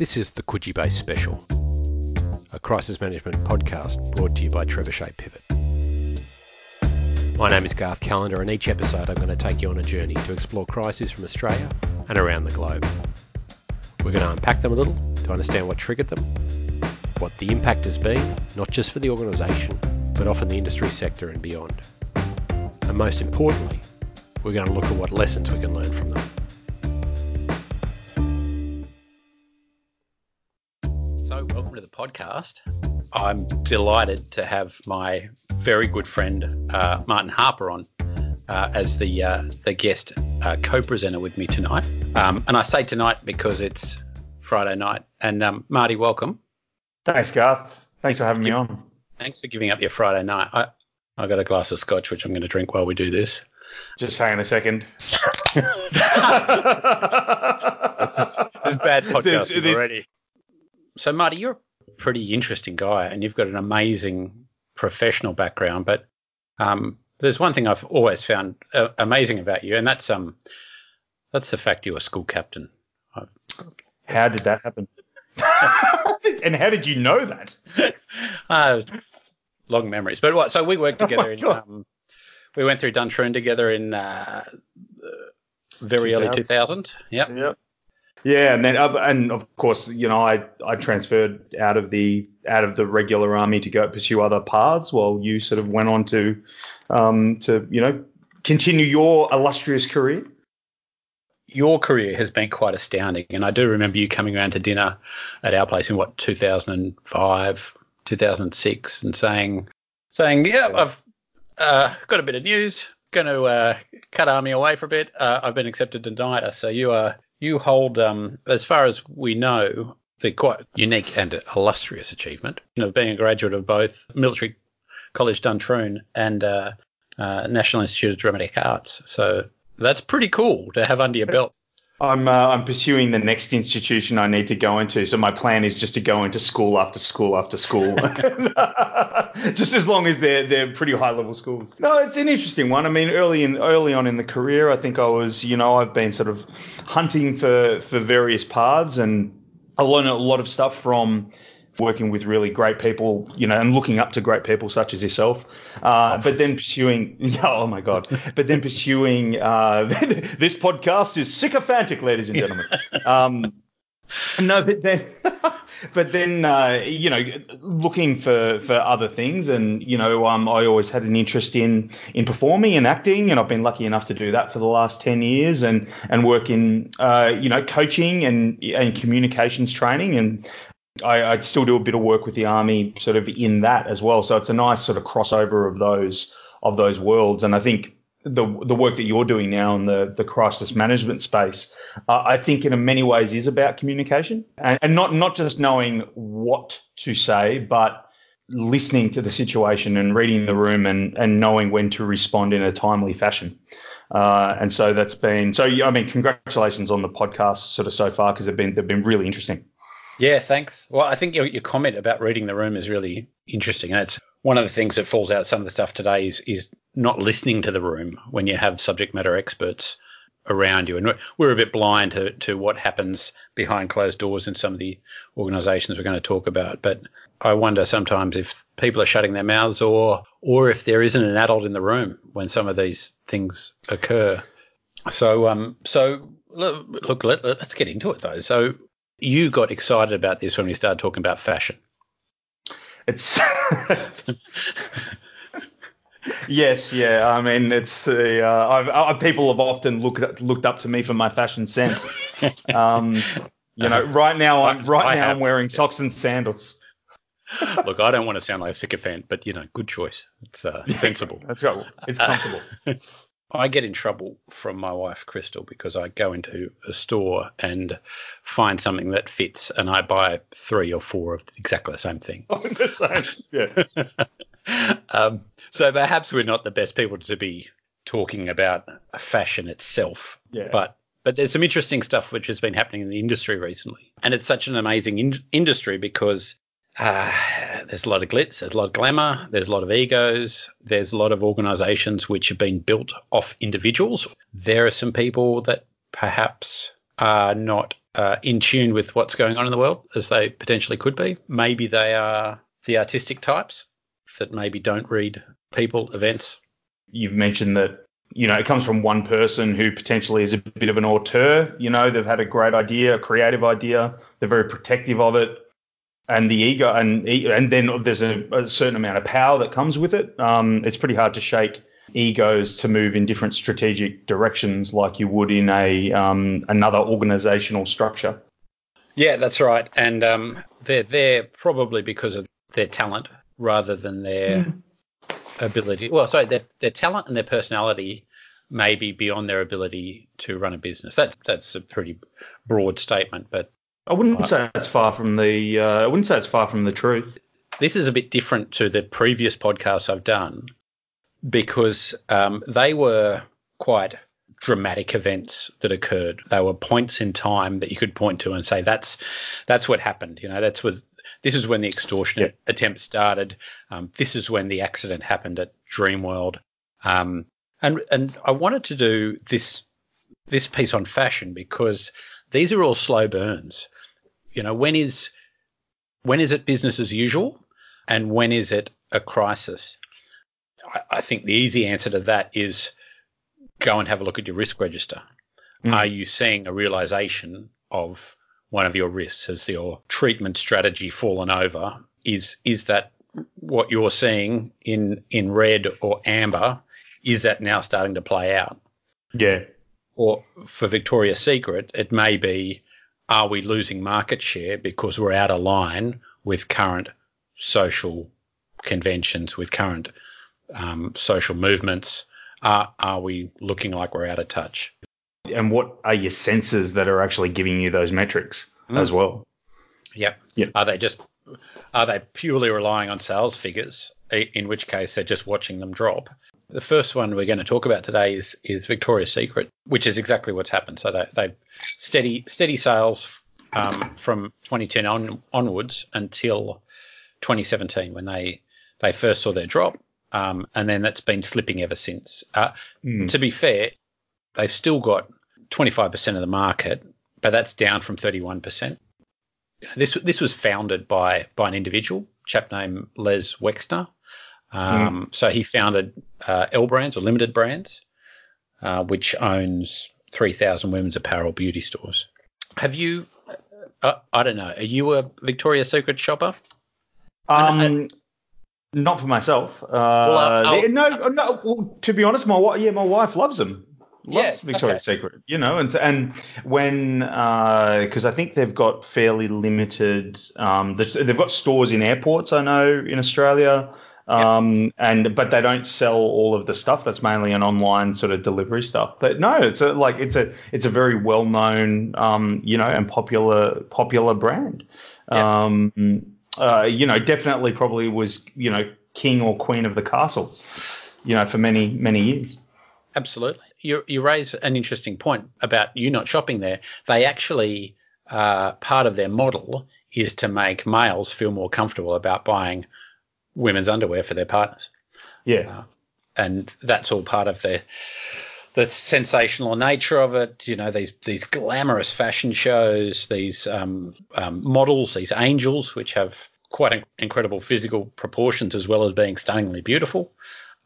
This is the Coogee Base Special, a crisis management podcast brought to you by Trebuchet Pivot. My name is Garth Callender, and each episode I'm going to take you on a journey to explore crises from Australia and around the globe. We're going to unpack them a little to understand what triggered them, what the impact has been, not just for the organisation, but often the industry sector and beyond. And most importantly, we're going to look at what lessons we can learn from them. Podcast. I'm delighted to have my very good friend uh, Martin Harper on uh, as the uh, the guest uh, co-presenter with me tonight. Um, and I say tonight because it's Friday night. And um, Marty, welcome. Thanks, Garth. Thanks for having me on. Thanks for giving up your Friday night. I I got a glass of scotch which I'm going to drink while we do this. Just hang on a second. this, is, bad podcasting This- this- already. So, Marty, you're pretty interesting guy, and you've got an amazing professional background. But um, there's one thing I've always found uh, amazing about you, and that's um, that's the fact you're a school captain. How did that happen? and how did you know that? uh, long memories. But what? So we worked Oh together in. Um, we went through Duntroon together in uh, very early 2000. 2000. Yep. Yep. Yeah, and then uh, and of course, you know, I I transferred out of the out of the regular army to go pursue other paths, while you sort of went on to um to you know continue your illustrious career. your career has been quite astounding. And I do remember you coming around to dinner at our place in what 2005, 2006, and saying, saying, yeah, I've uh, got a bit of news. Going to uh, cut army away for a bit. Uh, I've been accepted to NIDA. So you are you hold, um, as far as we know, the quite unique and illustrious achievement of being a graduate of both Military College Duntroon and uh, uh, National Institute of Dramatic Arts. So that's pretty cool to have under your belt. I'm uh, I'm pursuing the next institution I need to go into. So my plan is just to go into school after school after school, just as long as they're they're pretty high level schools. No, it's an interesting one. I mean, early in early on in the career, I think I was, you know, I've been sort of hunting for for various paths, and I learned a lot of stuff from working with really great people, you know, and looking up to great people such as yourself. Uh, but then pursuing, oh my God, but then pursuing, uh, this podcast is sycophantic, ladies and gentlemen. Um, no, but then, but then, uh, you know, looking for, for other things, and you know, um, I always had an interest in in performing and acting, and I've been lucky enough to do that for the last ten years, and and work in, uh, you know, coaching and and communications training, and I, I still do a bit of work with the army, sort of in that as well. So it's a nice sort of crossover of those of those worlds, and I think the the work that you're doing now in the the crisis management space, uh, I think in many ways is about communication and, and not not just knowing what to say, but listening to the situation and reading the room and and knowing when to respond in a timely fashion. Uh, and so that's been so. I mean, congratulations on the podcast sort of so far because they've been they've been really interesting. Yeah, thanks. Well, I think your, your comment about reading the room is really interesting. And it's one of the things that falls out some of the stuff today is, is not listening to the room when you have subject matter experts around you. And we're, a bit blind to, to what happens behind closed doors in some of the organizations we're going to talk about. But I wonder sometimes if people are shutting their mouths or or if there isn't an adult in the room when some of these things occur. So um so look, look let, let's get into it though. So you got excited about this when we started talking about fashion. It's yes, yeah. I mean, it's uh, I've, I, people have often looked looked up to me for my fashion sense. Um, you know, right now I'm right I now have, I'm wearing socks and sandals. Look, I don't want to sound like a sycophant, but you know, good choice. It's uh, sensible. That's right. It's comfortable. I get in trouble from my wife Crystal because I go into a store and find something that fits, and I buy three or four of exactly the same thing. The same, yeah. um, so perhaps we're not the best people to be talking about fashion itself, Yeah. but but there's some interesting stuff which has been happening in the industry recently, and it's such an amazing in- industry because uh, there's a lot of glitz, there's a lot of glamour, there's a lot of egos, there's a lot of organisations which have been built off individuals. There are some people that perhaps are not uh, in tune with what's going on in the world as they potentially could be. Maybe they are the artistic types that maybe don't read people, events. You've mentioned that you know, it comes from one person who potentially is a bit of an auteur. You know, they've had a great idea, a creative idea. They're very protective of it, and the ego, and and then there's a, a certain amount of power that comes with it. Um, it's pretty hard to shake egos to move in different strategic directions like you would in a um, another organizational structure. Yeah, that's right, and um, they're there probably because of their talent rather than their mm ability. Well, sorry, their their talent and their personality may be beyond their ability to run a business. That that's a pretty broad statement, but I wouldn't say it's far from the. Uh, I wouldn't say it's far from the truth. This is a bit different to the previous podcasts I've done because um, they were quite dramatic events that occurred. They were points in time that you could point to and say that's that's what happened. You know, that's was this is when the extortion attempt started. Um, this is when the accident happened at Dreamworld. Um, and and I wanted to do this this piece on fashion because these are all slow burns. You know, when is when is it business as usual, and when is it a crisis? I, I think the easy answer to that is go and have a look at your risk register. Mm. Are you seeing a realization of one of your risks? Has your treatment strategy fallen over? Is is that what you're seeing in in red or amber? Is that now starting to play out? Yeah. Or for Victoria's Secret, it may be are we losing market share because we're out of line with current social conventions, with current um, social movements? Are, are we looking like we're out of touch? and what are your sensors that are actually giving you those metrics mm. as well? Yep. Yep. Are they just are they purely relying on sales figures? In which case they're just watching them drop. The first one we're going to talk about today is is Victoria's Secret, which is exactly what's happened. So they they steady steady sales um, from 2010 on, onwards until 2017 when they they first saw their drop, um, and then that's been slipping ever since. Uh, mm. To be fair, they've still got 25% of the market, but that's down from 31%. This this was founded by by an individual, chap named Les Wexner. Um, mm. So he founded uh, L Brands or Limited Brands, uh, which owns 3,000 women's apparel beauty stores. Have you? Uh, I don't know. Are you a Victoria's Secret shopper? Um, not for myself. Uh, well, no, no. Well, to be honest, my yeah, my wife loves them loves yeah, Victoria's okay. Secret, you know, and and when because uh, I think they've got fairly limited, um, they've got stores in airports, I know, in Australia. Um, and but they don't sell all of the stuff. That's mainly an online sort of delivery stuff. But no, it's a like it's a it's a very well known, um, you know, and popular popular brand. Um, uh, you know, definitely probably was you know king or queen of the castle, you know, for many many years. Absolutely you, you raise an interesting point about you not shopping there. They actually, uh, part of their model is to make males feel more comfortable about buying women's underwear for their partners. Yeah. Uh, and that's all part of the the sensational nature of it. You know, these these glamorous fashion shows, these um, um, models, these angels, which have quite incredible physical proportions as well as being stunningly beautiful.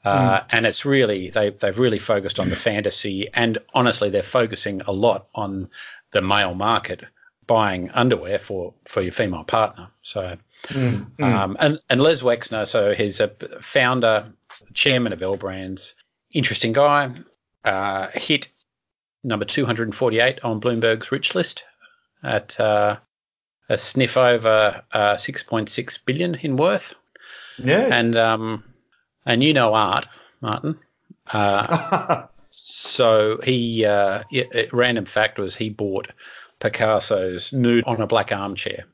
Uh, mm. And it's really they they've really focused on the fantasy, and honestly, they're focusing a lot on the male market buying underwear for for your female partner. So, mm. Mm. Um, and and Les Wexner, so he's a founder, chairman of L Brands, interesting guy. Uh, hit number 248 on Bloomberg's rich list at uh, a sniff over uh, 6.6 billion in worth. Yeah. And um, and you know art, Martin. Uh, so he, uh, yeah, random fact was he bought Picasso's nude on a black armchair.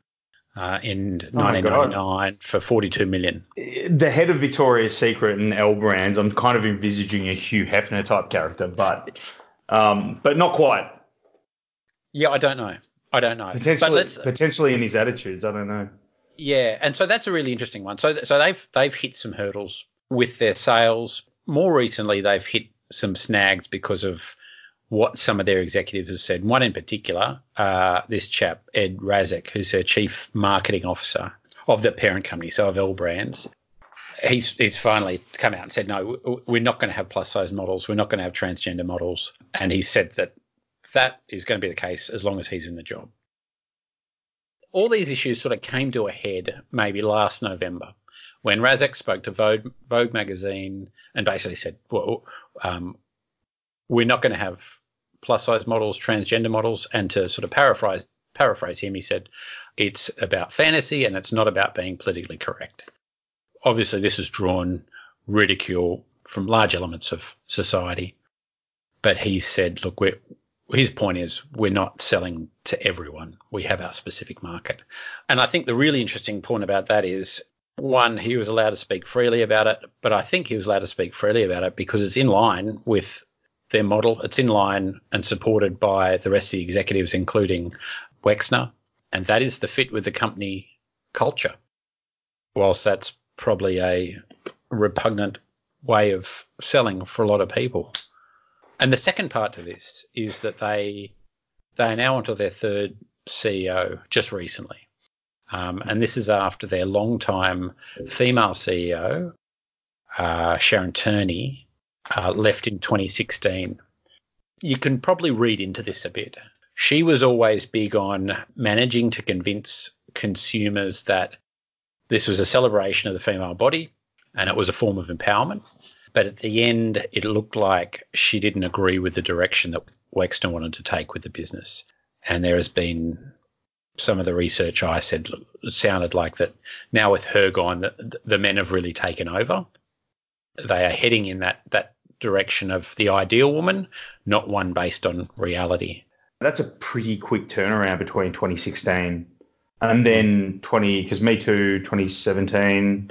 Uh, in oh 1999 for 42 million. The head of Victoria's Secret and L Brands, I'm kind of envisaging a Hugh Hefner type character, but um, but not quite. Yeah, I don't know. I don't know. Potentially, potentially in his attitudes, I don't know. Yeah, and so that's a really interesting one. So so they've they've hit some hurdles with their sales. More recently, they've hit some snags because of what some of their executives have said. One in particular, uh, this chap, Ed Razek, who's their chief marketing officer of the parent company, so of L Brands. He's, he's finally come out and said, no, we're not going to have plus size models. We're not going to have transgender models. And he said that that is going to be the case as long as he's in the job. All these issues sort of came to a head maybe last November when Razek spoke to Vogue, Vogue magazine and basically said, well, um, we're not going to have plus size models, transgender models, and to sort of paraphrase paraphrase him, he said, it's about fantasy and it's not about being politically correct. Obviously, this has drawn ridicule from large elements of society. But he said, look, his point is we're not selling to everyone. We have our specific market. And I think the really interesting point about that is one, he was allowed to speak freely about it, but I think he was allowed to speak freely about it because it's in line with their model. It's in line and supported by the rest of the executives, including Wexner, and that is the fit with the company culture. Whilst that's probably a repugnant way of selling for a lot of people. And the second part to this is that they they are now onto their third CEO just recently. Um, and this is after their long-time female CEO, uh, Sharen Turney, uh, left in 2016. You can probably read into this a bit. She was always big on managing to convince consumers that this was a celebration of the female body and it was a form of empowerment. But at the end, it looked like she didn't agree with the direction that Wexner wanted to take with the business. And there has been some of the research I said it sounded like that now with her gone, the, the men have really taken over. They are heading in that that direction of the ideal woman, not one based on reality. That's a pretty quick turnaround between 2016 and then 20, because Me Too 2017.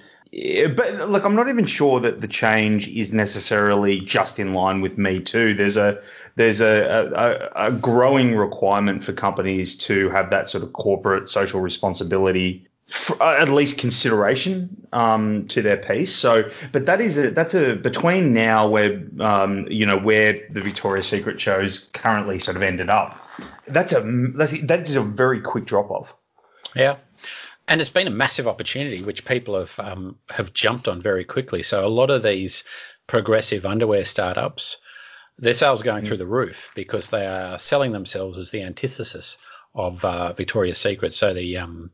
But look, I'm not even sure that the change is necessarily just in line with Me Too. There's a there's a, a, a growing requirement for companies to have that sort of corporate social responsibility for, uh, at least consideration um, to their piece. So, but that is a, that's a between now where um, you know where the Victoria's Secret shows currently sort of ended up. That's a that's, that is a very quick drop off. Yeah. And it's been a massive opportunity, which people have um, have jumped on very quickly. So a lot of these progressive underwear startups, their sales going mm. through the roof because they are selling themselves as the antithesis of uh, Victoria's Secret. So the um,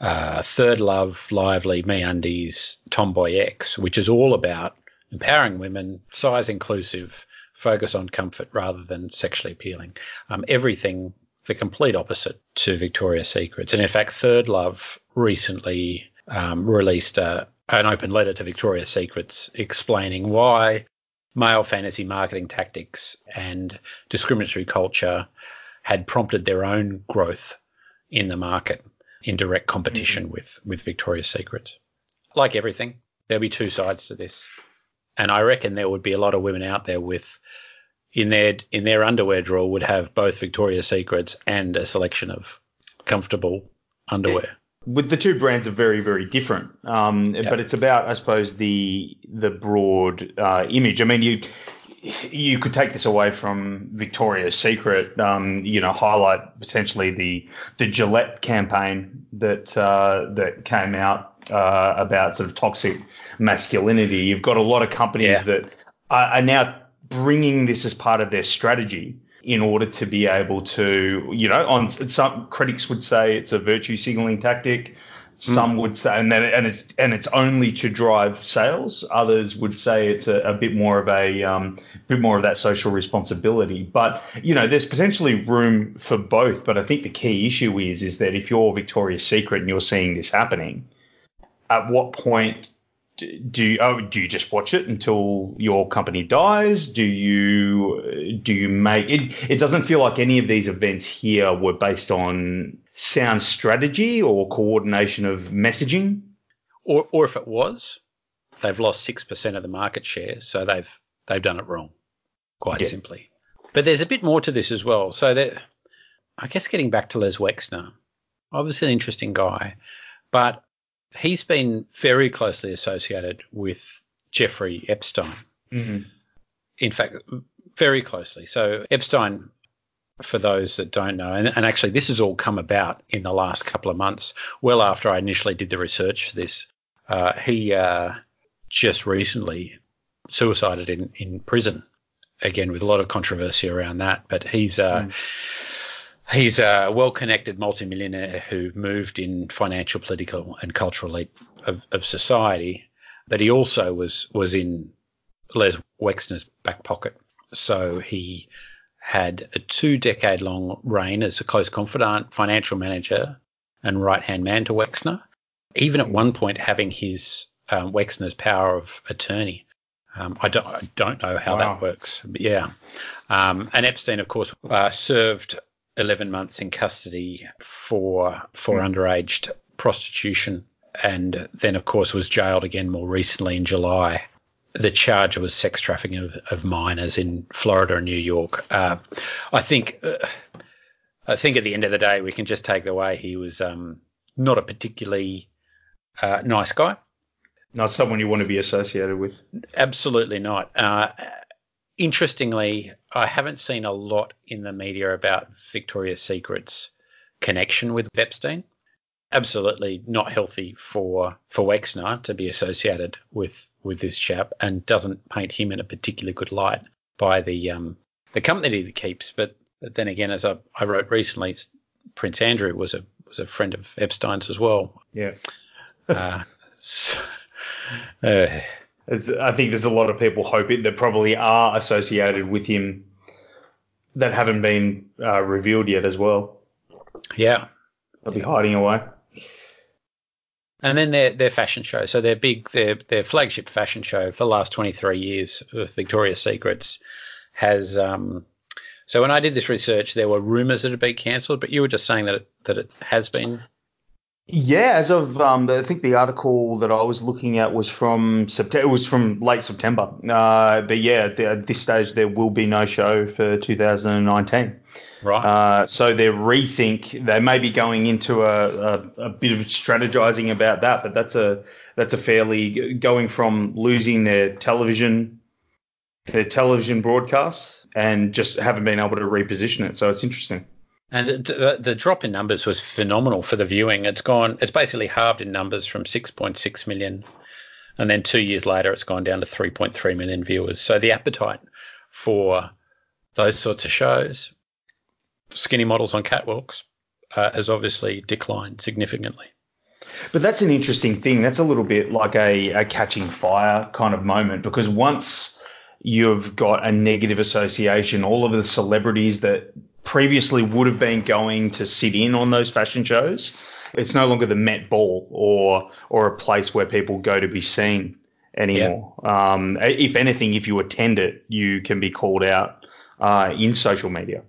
uh, Third Love, Lively, MeUndies, Tomboy X, which is all about empowering women, size inclusive, focus on comfort rather than sexually appealing. Um, everything the complete opposite to Victoria's Secrets. And in fact, Third Love recently um, released a, an open letter to Victoria's Secrets explaining why male fantasy marketing tactics and discriminatory culture had prompted their own growth in the market in direct competition mm-hmm. with with Victoria's Secret. Like everything, there'll be two sides to this, and I reckon there would be a lot of women out there with in their in their underwear drawer would have both Victoria's Secrets and a selection of comfortable underwear. With the two brands are very very different, um, yep. but it's about I suppose the the broad uh, image. I mean you you could take this away from Victoria's Secret, um, you know, highlight potentially the the Gillette campaign that uh, that came out uh, about sort of toxic masculinity. You've got a lot of companies yeah. that are, are now bringing this as part of their strategy in order to be able to, you know, on some critics would say it's a virtue signaling tactic. Some mm. would say, and then and it's and it's only to drive sales. Others would say it's a, a bit more of a um, bit more of that social responsibility. But you know, there's potentially room for both. But I think the key issue is is that if you're Victoria's Secret and you're seeing this happening, at what point do you, oh, do you just watch it until your company dies? Do you do you make it? It doesn't feel like any of these events here were based on sound strategy or coordination of messaging. Or, or if it was, they've lost six percent of the market share, so they've they've done it wrong, quite yeah. simply. But there's a bit more to this as well. So that I guess getting back to Les Wexner, obviously an interesting guy, but he's been very closely associated with Jeffrey Epstein. Mm-hmm. In fact, very closely. So Epstein, for those that don't know, and, and actually this has all come about in the last couple of months, well after I initially did the research for this. Uh, he uh, just recently suicided in, in prison, again with a lot of controversy around that. But he's uh, mm. He's a well-connected multimillionaire who moved in financial, political, and cultural elite of, of society. But he also was was in Les Wexner's back pocket. So he had a two decade long reign as a close confidant, financial manager, and right hand man to Wexner, even at one point having his um, Wexner's power of attorney. Um, I, don't, I don't know how wow. that works, but yeah. Um, and Epstein, of course, uh, served 11 months in custody for for mm. underage prostitution, and then, of course, was jailed again more recently in July the charge was sex trafficking of, of minors in Florida and New York. Uh, I think uh, I think at the end of the day, we can just take the way he was um, not a particularly uh, nice guy. Not someone you want to be associated with. Absolutely not. Interestingly, I haven't seen a lot in the media about Victoria's Secret's connection with Epstein. Absolutely not healthy for for Wexner to be associated with with this chap and doesn't paint him in a particularly good light by the um, the company that he keeps. But, but then again, as I, I wrote recently, Prince Andrew was a was a friend of Epstein's as well. Yeah. uh, so, uh, I think there's a lot of people hoping that probably are associated with him that haven't been uh, revealed yet as well. Yeah. They'll be hiding away. And then their their fashion show. So their big their their flagship fashion show for the last 23 years, Victoria's Secrets, has. Um, so when I did this research, there were rumours that it had been cancelled, but you were just saying that it, that it has been. Yeah, as of um, I think the article that I was looking at was from September. It was from late September. Uh, but yeah, at this stage there will be no show for 2019. Right. Uh, so they rethink. They may be going into a, a, a, bit of strategizing about that, but that's a that's a fairly going from losing their television their television broadcasts and just haven't been able to reposition it. So it's interesting. And the, the drop in numbers was phenomenal for the viewing. It's gone. It's basically halved in numbers from 6.6 million, and then two years later, it's gone down to 3.3 million viewers. So the appetite for those sorts of shows skinny models on catwalks uh, has obviously declined significantly. But that's an interesting thing. That's a little bit like a, a catching fire kind of moment because once you've got a negative association, all of the celebrities that previously would have been going to sit in on those fashion shows, it's no longer the Met Ball or or a place where people go to be seen anymore. Yeah. Um, if anything, if you attend it, you can be called out uh, in social media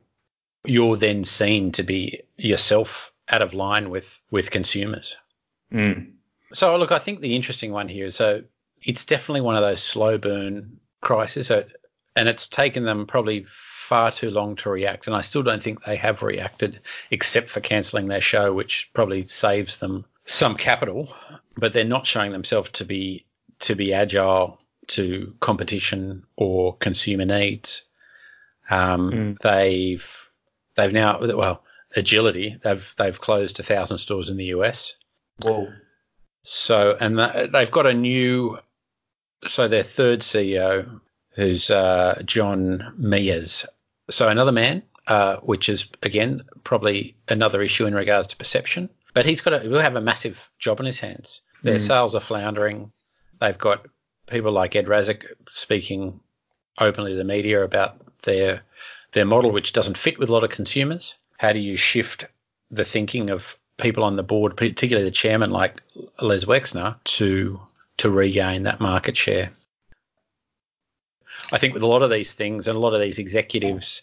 you're then seen to be yourself out of line with with consumers. Mm. So look, I think the interesting one here is so it's definitely one of those slow burn crises, so, and it's taken them probably far too long to react, and I still don't think they have reacted, except for cancelling their show, which probably saves them some capital. But they're not showing themselves to be to be agile to competition or consumer needs. Um, mm. They've They've now, well, agility. They've they've closed a thousand stores in the US. Whoa. So and they've got a new, so their third CEO, who's uh, John Mehas. So another man, uh, which is again probably another issue in regards to perception. But he's got a, will have a massive job on his hands. Their mm. sales are floundering. They've got people like Ed Razek speaking openly to the media about their their model, which doesn't fit with a lot of consumers? How do you shift the thinking of people on the board, particularly the chairman like Les Wexner, to to regain that market share? I think with a lot of these things and a lot of these executives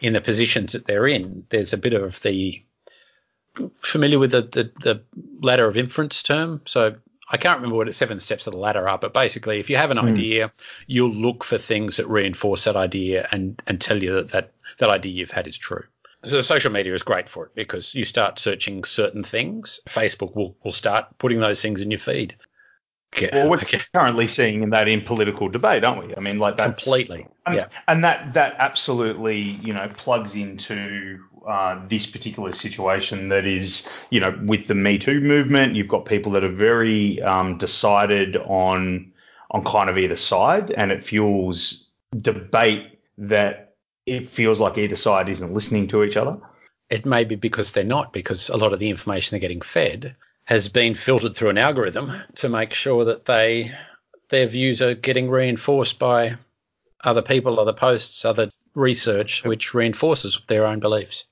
in the positions that they're in, there's a bit of the familiar with the, the, the ladder of inference term. So I can't remember what the seven steps of the ladder are, but basically, if you have an mm. idea, you'll look for things that reinforce that idea and, and tell you that, that that idea you've had is true. So social media is great for it because you start searching certain things. Facebook will, will start putting those things in your feed. Okay, Well, we're okay. currently seeing that in political debate, aren't we? I mean, like that's completely. and, yeah. and that that absolutely you know plugs into uh, this particular situation that is you know with the Me Too movement, you've got people that are very um, decided on on kind of either side, and it fuels debate that it feels like either side isn't listening to each other. It may be because they're not, because a lot of the information they're getting fed has been filtered through an algorithm to make sure that they their views are getting reinforced by other people, other posts, other research, which reinforces their own beliefs.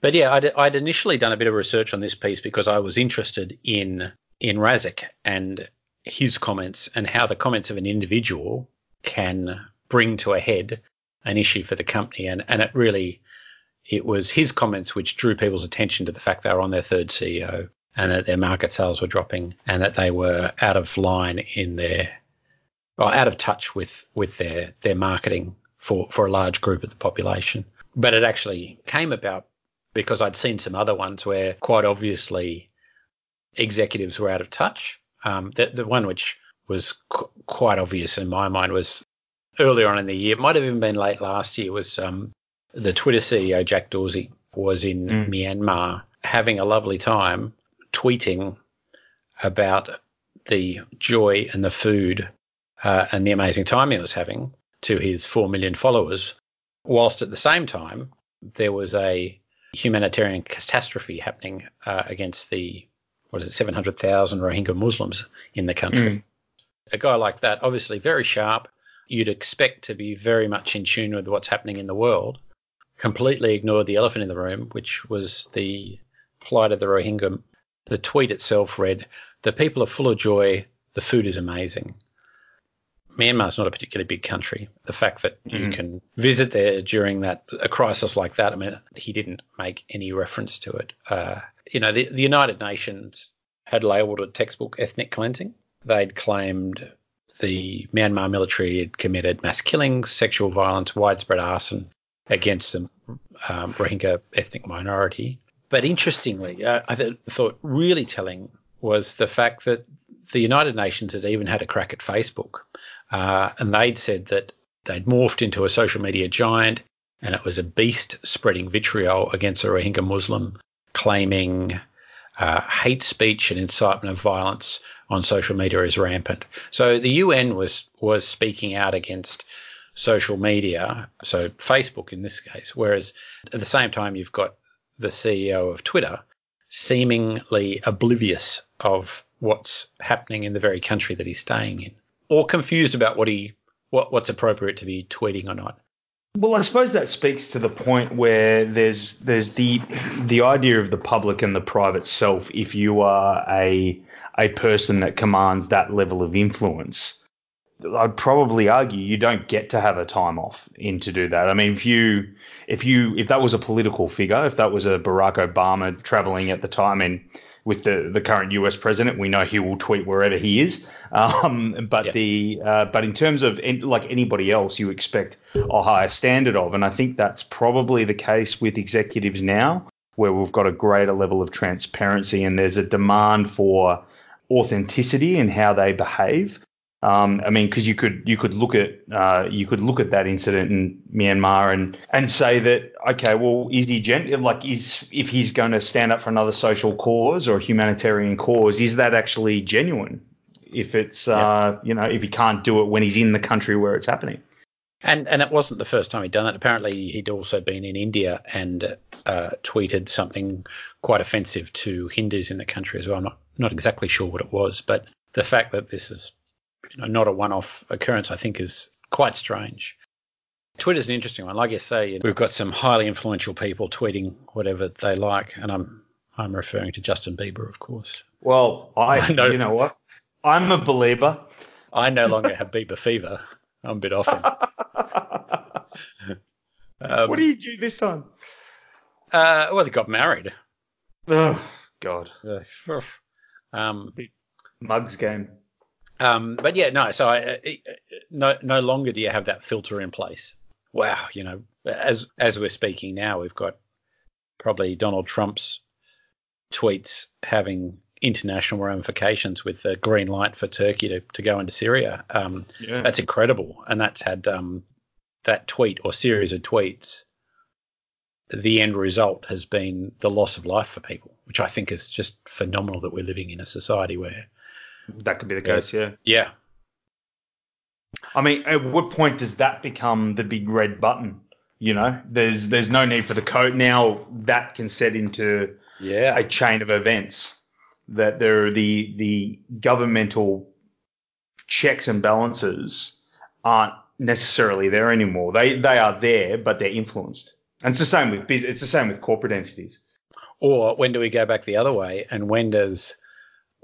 But yeah, I'd, I'd initially done a bit of research on this piece because I was interested in in Razek and his comments and how the comments of an individual can bring to a head an issue for the company. And, and it really it was his comments which drew people's attention to the fact they were on their third CEO and that their market sales were dropping and that they were out of line in their or out of touch with with their their marketing for for a large group of the population. But it actually came about because I'd seen some other ones where quite obviously executives were out of touch. Um, the, the one which was qu- quite obvious in my mind was earlier on in the year, it might have even been late last year, was um, the Twitter CEO Jack Dorsey was in Mm. Myanmar having a lovely time tweeting about the joy and the food uh, and the amazing time he was having to his 4 million followers, whilst at the same time there was a humanitarian catastrophe happening uh, against the, what is it, 700,000 Rohingya Muslims in the country. Mm. A guy like that, obviously very sharp, you'd expect to be very much in tune with what's happening in the world, completely ignored the elephant in the room, which was the plight of the Rohingya. The tweet itself read, The people are full of joy, the food is amazing. Myanmar's not a particularly big country. The fact that you Mhm. can visit there during that a crisis like that, I mean, he didn't make any reference to it. Uh, you know, the, the United Nations had labelled it textbook ethnic cleansing. They'd claimed the Myanmar military had committed mass killings, sexual violence, widespread arson against the um, Rohingya ethnic minority. But interestingly, uh, I th- thought really telling was the fact that the United Nations had even had a crack at Facebook, uh, and they'd said that they'd morphed into a social media giant, and it was a beast spreading vitriol against a Rohingya Muslim, claiming uh, hate speech and incitement of violence on social media is rampant. So the UN was was speaking out against social media, so Facebook in this case, whereas at the same time you've got the CEO of Twitter seemingly oblivious of what's happening in the very country that he's staying in, or confused about what he what what's appropriate to be tweeting or not. Well, I suppose that speaks to the point where there's there's the the idea of the public and the private self. If you are a a person that commands that level of influence, I'd probably argue you don't get to have a time off in to do that. I mean, if you if you if that was a political figure, if that was a Barack Obama traveling at the time and with the, the current US president, we know he will tweet wherever he is. Um, but Yeah. the uh, but in terms of like anybody else, you expect a higher standard of, and I think that's probably the case with executives now, where we've got a greater level of transparency and there's a demand for authenticity in how they behave. Um, I mean, because you could you could look at uh, you could look at that incident in Myanmar and and say that okay, well, is he gen- like is if he's going to stand up for another social cause or humanitarian cause, is that actually genuine? If it's uh, you know if he can't do it when he's in the country where it's happening. And and it wasn't the first time he'd done that. Apparently, he'd also been in India and uh, tweeted something quite offensive to Hindus in the country as well. I'm not not exactly sure what it was, but the fact that this is you know, not a one-off occurrence, I think, is quite strange. Twitter's an interesting one. Like I say, you know, we've got some highly influential people tweeting whatever they like, and I'm I'm referring to Justin Bieber, of course. Well, I, I know. you know what, I'm a believer. I no longer have Bieber fever. I'm a bit off him. Um, what do you do this time? Uh, well, they got married. Oh God, Um, mugs game. Um, but yeah, no. So I, I- no, no longer do you have that filter in place. Wow, you know, as as we're speaking now, we've got probably Donald Trump's tweets having international ramifications with the green light for Turkey to, to go into Syria. Um, Yeah. That's incredible, and that's had um, that tweet or series of tweets. The end result has been the loss of life for people, which I think is just phenomenal that we're living in a society where, That could be the case, yeah. yeah, I mean, at what point does that become the big red button? You know, there's there's no need for the code now. That can set into yeah, a chain of events that there are the the governmental checks and balances aren't necessarily there anymore. They they are there, but they're influenced. And it's the same with bus- it's the same with corporate entities. Or when do we go back the other way? And when does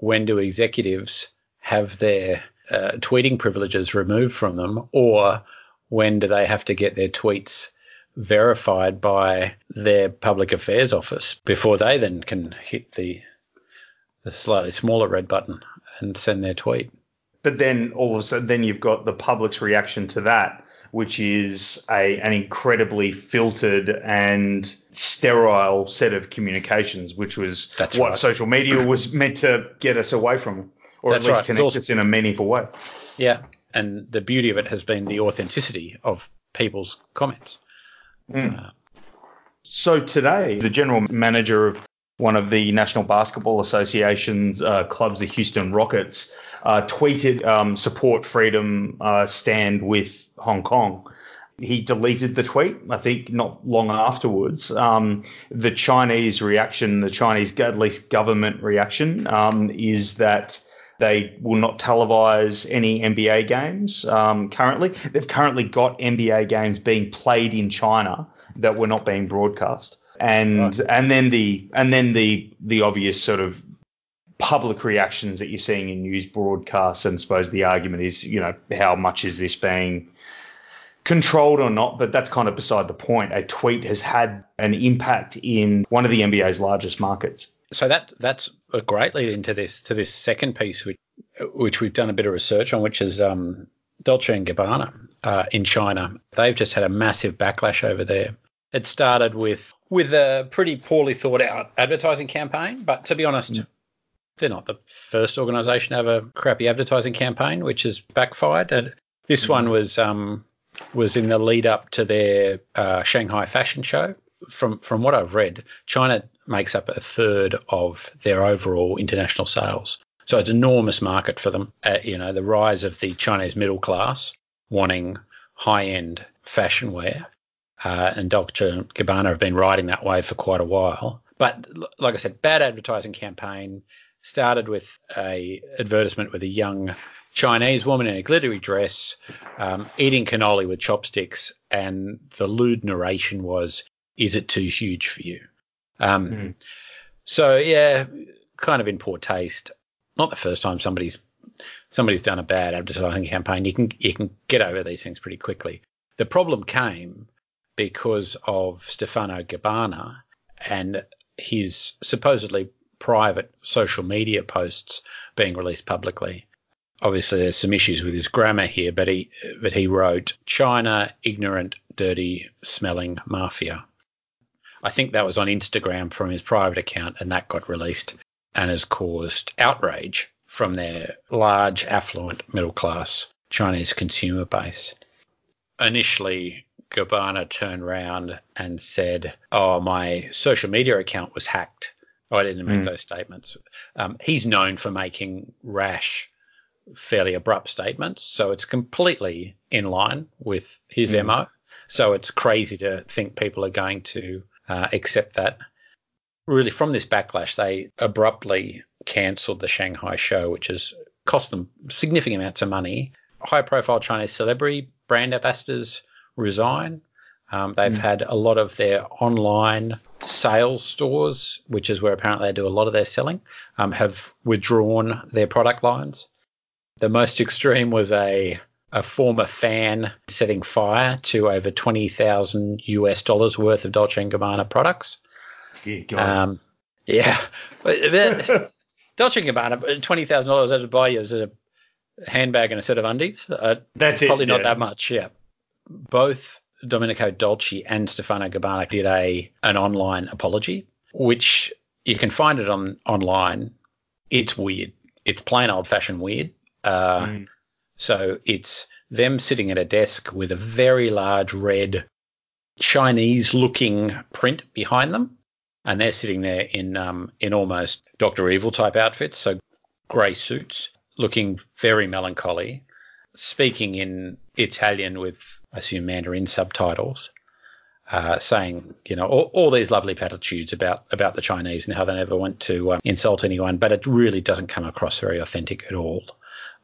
when do executives have their uh, tweeting privileges removed from them? Or when do they have to get their tweets verified by their public affairs office before they then can hit the the slightly smaller red button and send their tweet? But then all of a sudden, then you've got the public's reaction to that, which is a an incredibly filtered and sterile set of communications, which was That's what right. social media was meant to get us away from, or That's at least right. Connect also- us in a meaningful way. Yeah. And the beauty of it has been the authenticity of people's comments. Uh, So today, the general manager of one of the National Basketball Association's uh, clubs, the Houston Rockets, uh, tweeted um, support freedom uh, stand with Hong Kong. He deleted the tweet, I think, not long afterwards. Um, the Chinese reaction, the Chinese, at least government reaction, um, is that they will not televise any NBA games um, currently. They've currently got NBA games being played in China that were not being broadcast. And Right. and then the and then the the obvious sort of public reactions that you're seeing in news broadcasts, and I suppose the argument is, you know, how much is this being controlled or not, but that's kind of beside the point. A tweet has had an impact in one of the NBA's largest markets. so that that's a great lead into this to this second piece, which which we've done a bit of research on, which is um, Dolce and Gabbana uh, in China. They've just had a massive backlash over there. It started with with a pretty poorly thought out advertising campaign, but to be honest, they're not the first organisation to have a crappy advertising campaign, which has backfired. And this one was um, was in the lead up to their uh, Shanghai Fashion Show. From from what I've read, China makes up a third of their overall international sales, so it's an enormous market for them. Uh, you know, the rise of the Chinese middle class wanting high end fashion wear, uh, and Dolce and Gabbana have been riding that wave for quite a while. But like I said, bad advertising campaign started with a advertisement with a young Chinese woman in a glittery dress um, eating cannoli with chopsticks, and the lewd narration was, "Is it too huge for you?" Um, Mm. So yeah, kind of in poor taste. Not the first time somebody's somebody's done a bad advertising campaign. You can you can get over these things pretty quickly. The problem came because of Stefano Gabbana and his supposedly private social media posts being released publicly. Obviously, there's some issues with his grammar here, but he but he wrote China ignorant, dirty, smelling mafia. I think that was on Instagram from his private account, and that got released and has caused outrage from their large, affluent, middle class Chinese consumer base. Initially, Gabbana turned around and said, Oh, my social media account was hacked. Oh, I didn't make Mm. those statements. Um, he's known for making rash, fairly abrupt statements. So it's completely in line with his Mm. MO. So it's crazy to think people are going to uh, accept that. Really, from this backlash, they abruptly cancelled the Shanghai show, which has cost them significant amounts of money. High profile Chinese celebrity brand ambassadors resign. Um, they've Mm. had a lot of their online sales stores, which is where apparently they do a lot of their selling, um, have withdrawn their product lines. The most extreme was a a former fan setting fire to over 20,000 US dollars worth of Dolce & Gabbana products. Yeah. Um, yeah. Dolce & Gabbana, $20,000 to buy you is a handbag and a set of undies. Uh, That's it. probably not yeah. that much, yeah. Both Domenico Dolce and Stefano Gabbana did a an online apology, which you can find it on online. it's weird. It's plain old fashioned weird. Uh, mm. So it's them sitting at a desk with a very large red Chinese looking print behind them. And they're sitting there in um, in almost Doctor Evil type outfits, so grey suits, looking very melancholy, speaking in Italian with, I assume, Mandarin subtitles, uh, saying, you know, all, all, these lovely platitudes about about the Chinese and how they never want to uh, insult anyone, but it really doesn't come across very authentic at all.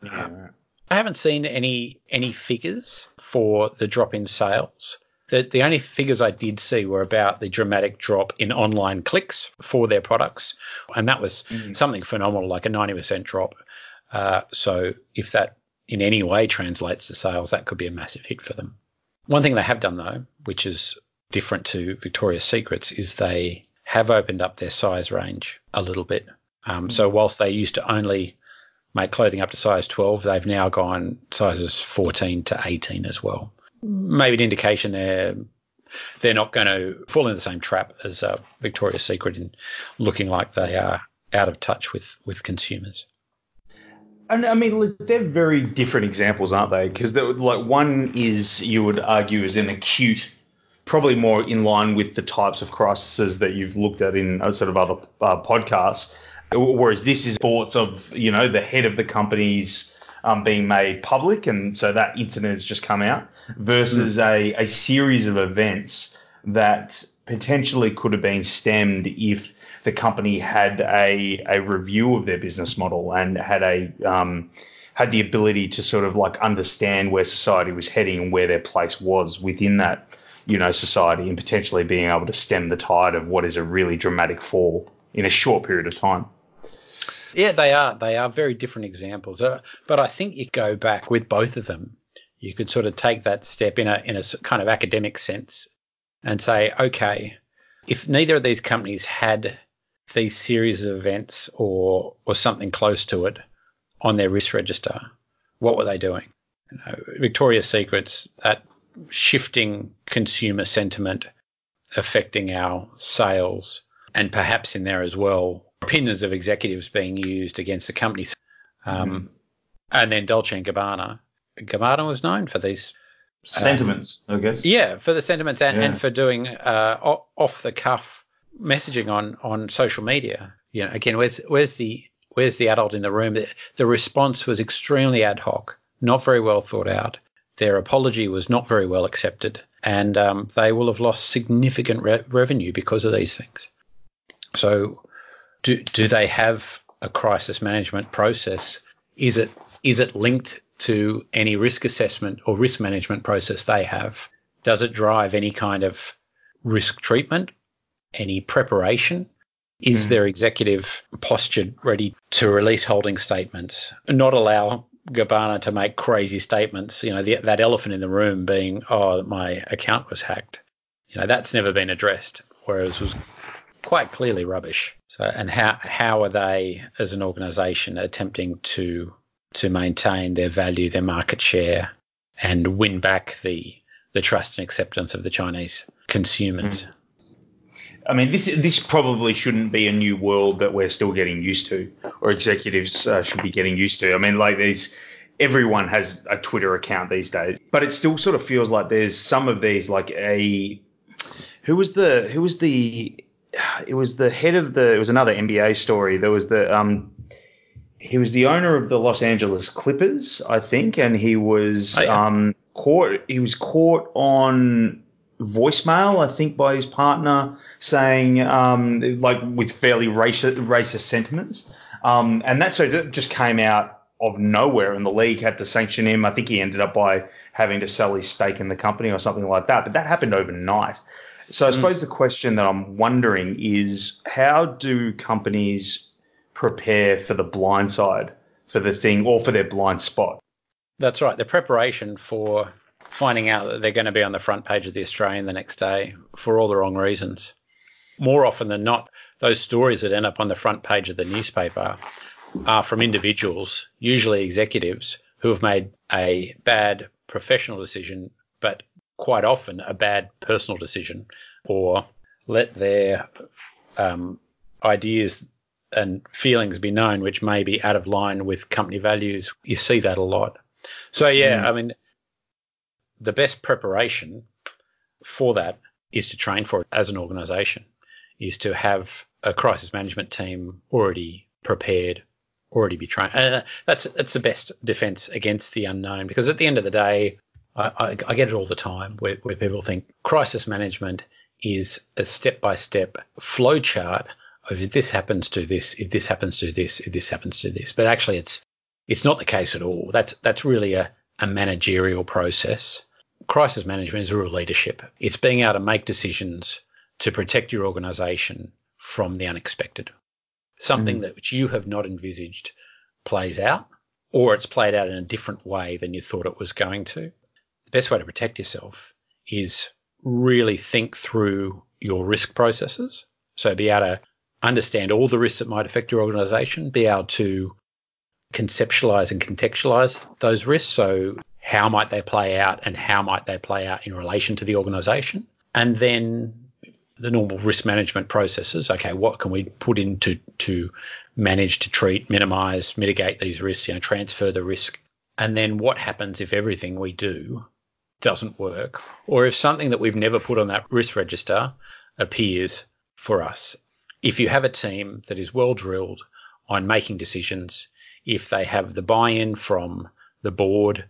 Yeah. Um, I haven't seen any any figures for the drop in sales. The, the only figures I did see were about the dramatic drop in online clicks for their products, and that was mm-hmm. something phenomenal, like a 90% drop. Uh, so if that in any way translates to sales, that could be a massive hit for them. One thing they have done though, which is different to Victoria's Secrets, is they have opened up their size range a little bit. Um, mm-hmm. So whilst they used to only make clothing up to size 12, they've now gone sizes 14 to 18 as well maybe an indication they're they're not going to fall in the same trap as uh, Victoria's Secret in looking like they are out of touch with with consumers. And I mean, they're very different examples, aren't they? Because like one is you would argue is an acute, probably more in line with the types of crises that you've looked at in uh, sort of other uh, podcasts. Whereas this is thoughts of you know the head of the company's um, being made public, and so that incident has just come out, versus mm. a, a series of events that potentially could have been stemmed if the company had a, a review of their business model and had a um, had the ability to sort of like understand where society was heading and where their place was within that you know society and potentially being able to stem the tide of what is a really dramatic fall in a short period of time. Yeah, they are. They are very different examples. Uh, but I think you go back with both of them. You could sort of take that step in a in a kind of academic sense and say, okay, if neither of these companies had these series of events or or something close to it on their risk register, what were they doing? You know, Victoria's Secret's that shifting consumer sentiment affecting our sales, and perhaps in there as well opinions of executives being used against the company. Um, mm. And then Dolce and Gabbana. Gabbana was known for these sentiments, um, I guess. Yeah, for the sentiments and, yeah. and for doing uh, off the cuff messaging on on social media. You know, again, where's where's the where's the adult in the room? The, the response was extremely ad hoc, not very well thought out. Their apology was not very well accepted, and um, they will have lost significant re- revenue because of these things. So do do they have a crisis management process? Is it is it linked to any risk assessment or risk management process they have? Does it drive any kind of risk treatment, any preparation? Is mm. their executive postured ready to release holding statements, not allow Gabbana to make crazy statements? You know, the, that elephant in the room being, oh, my account was hacked. You know, that's never been addressed, whereas was quite clearly rubbish. So, and how how are they as an organisation attempting to to maintain their value, their market share, and win back the the trust and acceptance of the Chinese consumers? Mm. I mean, this this probably shouldn't be a new world that we're still getting used to, or executives uh, should be getting used to. I mean, like these, everyone has a Twitter account these days, but it still sort of feels like there's some of these, like a who was the who was the it was the head of the it was another NBA story. There was the um he was the owner of the Los Angeles Clippers, I think, and he was oh, yeah. um caught he was caught on voicemail, I think, by his partner saying um like with fairly racist racist sentiments. Um and that so that just came out of nowhere and the league had to sanction him. I think he ended up by having to sell his stake in the company or something like that. But that happened overnight. So I mm. suppose the question that I'm wondering is how do companies prepare for the blind side, for the thing, or for their blind spot? That's right. The preparation for finding out that they're going to be on the front page of the Australian the next day for all the wrong reasons. More often than not, those stories that end up on the front page of the newspaper are from individuals, usually executives, who have made a bad professional decision but quite often a bad personal decision or let their um, ideas and feelings be known, which may be out of line with company values. You see that a lot. So yeah, mm. I mean, the best preparation for that is to train for it as an organisation, is to have a crisis management team already prepared, already be trained. Uh, that's that's the best defence against the unknown because at the end of the day, I, I, I get it all the time where, where people think crisis management is a step by step flow chart of if this happens to this, if this happens to this, if this happens to this. But actually, it's it's not the case at all. That's that's really a, a managerial process. Crisis management is real leadership. It's being able to make decisions to protect your organisation from the unexpected. Something mm. that which you have not envisaged plays out, or it's played out in a different way than you thought it was going to. The best way to protect yourself is really think through your risk processes. So be able to understand all the risks that might affect your organization, be able to conceptualize and contextualize those risks. So how might they play out and how might they play out in relation to the organization? And then the normal risk management processes. Okay, what can we put into to manage, to treat, minimize, mitigate these risks, you know, transfer the risk. And then what happens if everything we do doesn't work, or if something that we've never put on that risk register appears for us. If you have a team that is well drilled on making decisions, if they have the buy in from the board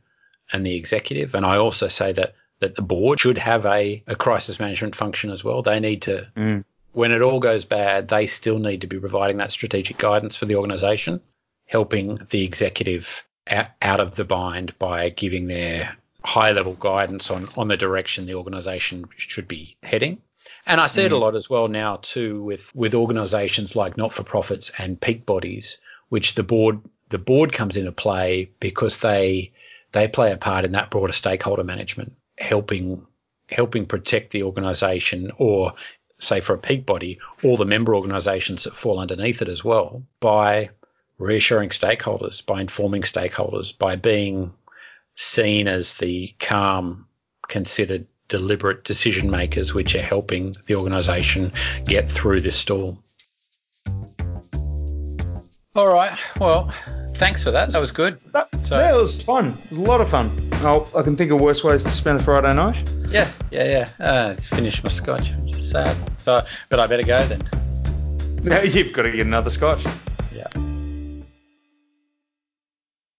and the executive, and I also say that that the board should have a, a crisis management function as well. They need to, mm. when it all goes bad, they still need to be providing that strategic guidance for the organisation, helping the executive out, out of the bind by giving their high level guidance on, on the direction the organization should be heading. And I see mm. it a mm. lot as well now too with, with organizations like not for profits and peak bodies, which the board the board comes into play because they they play a part in that broader stakeholder management, helping helping protect the organization or say for a peak body, all the member organizations that fall underneath it as well by reassuring stakeholders, by informing stakeholders, by being seen as the calm, considered, deliberate decision makers which are helping the organisation get through this storm. All right. Well, thanks for that. That was good. That, so, yeah, it was fun. It was a lot of fun. I'll, i can think of worse ways to spend a Friday night. Yeah, yeah, yeah. Uh, finish my scotch. Sad. So, but I better go then. Yeah, you've got to get another scotch. Yeah.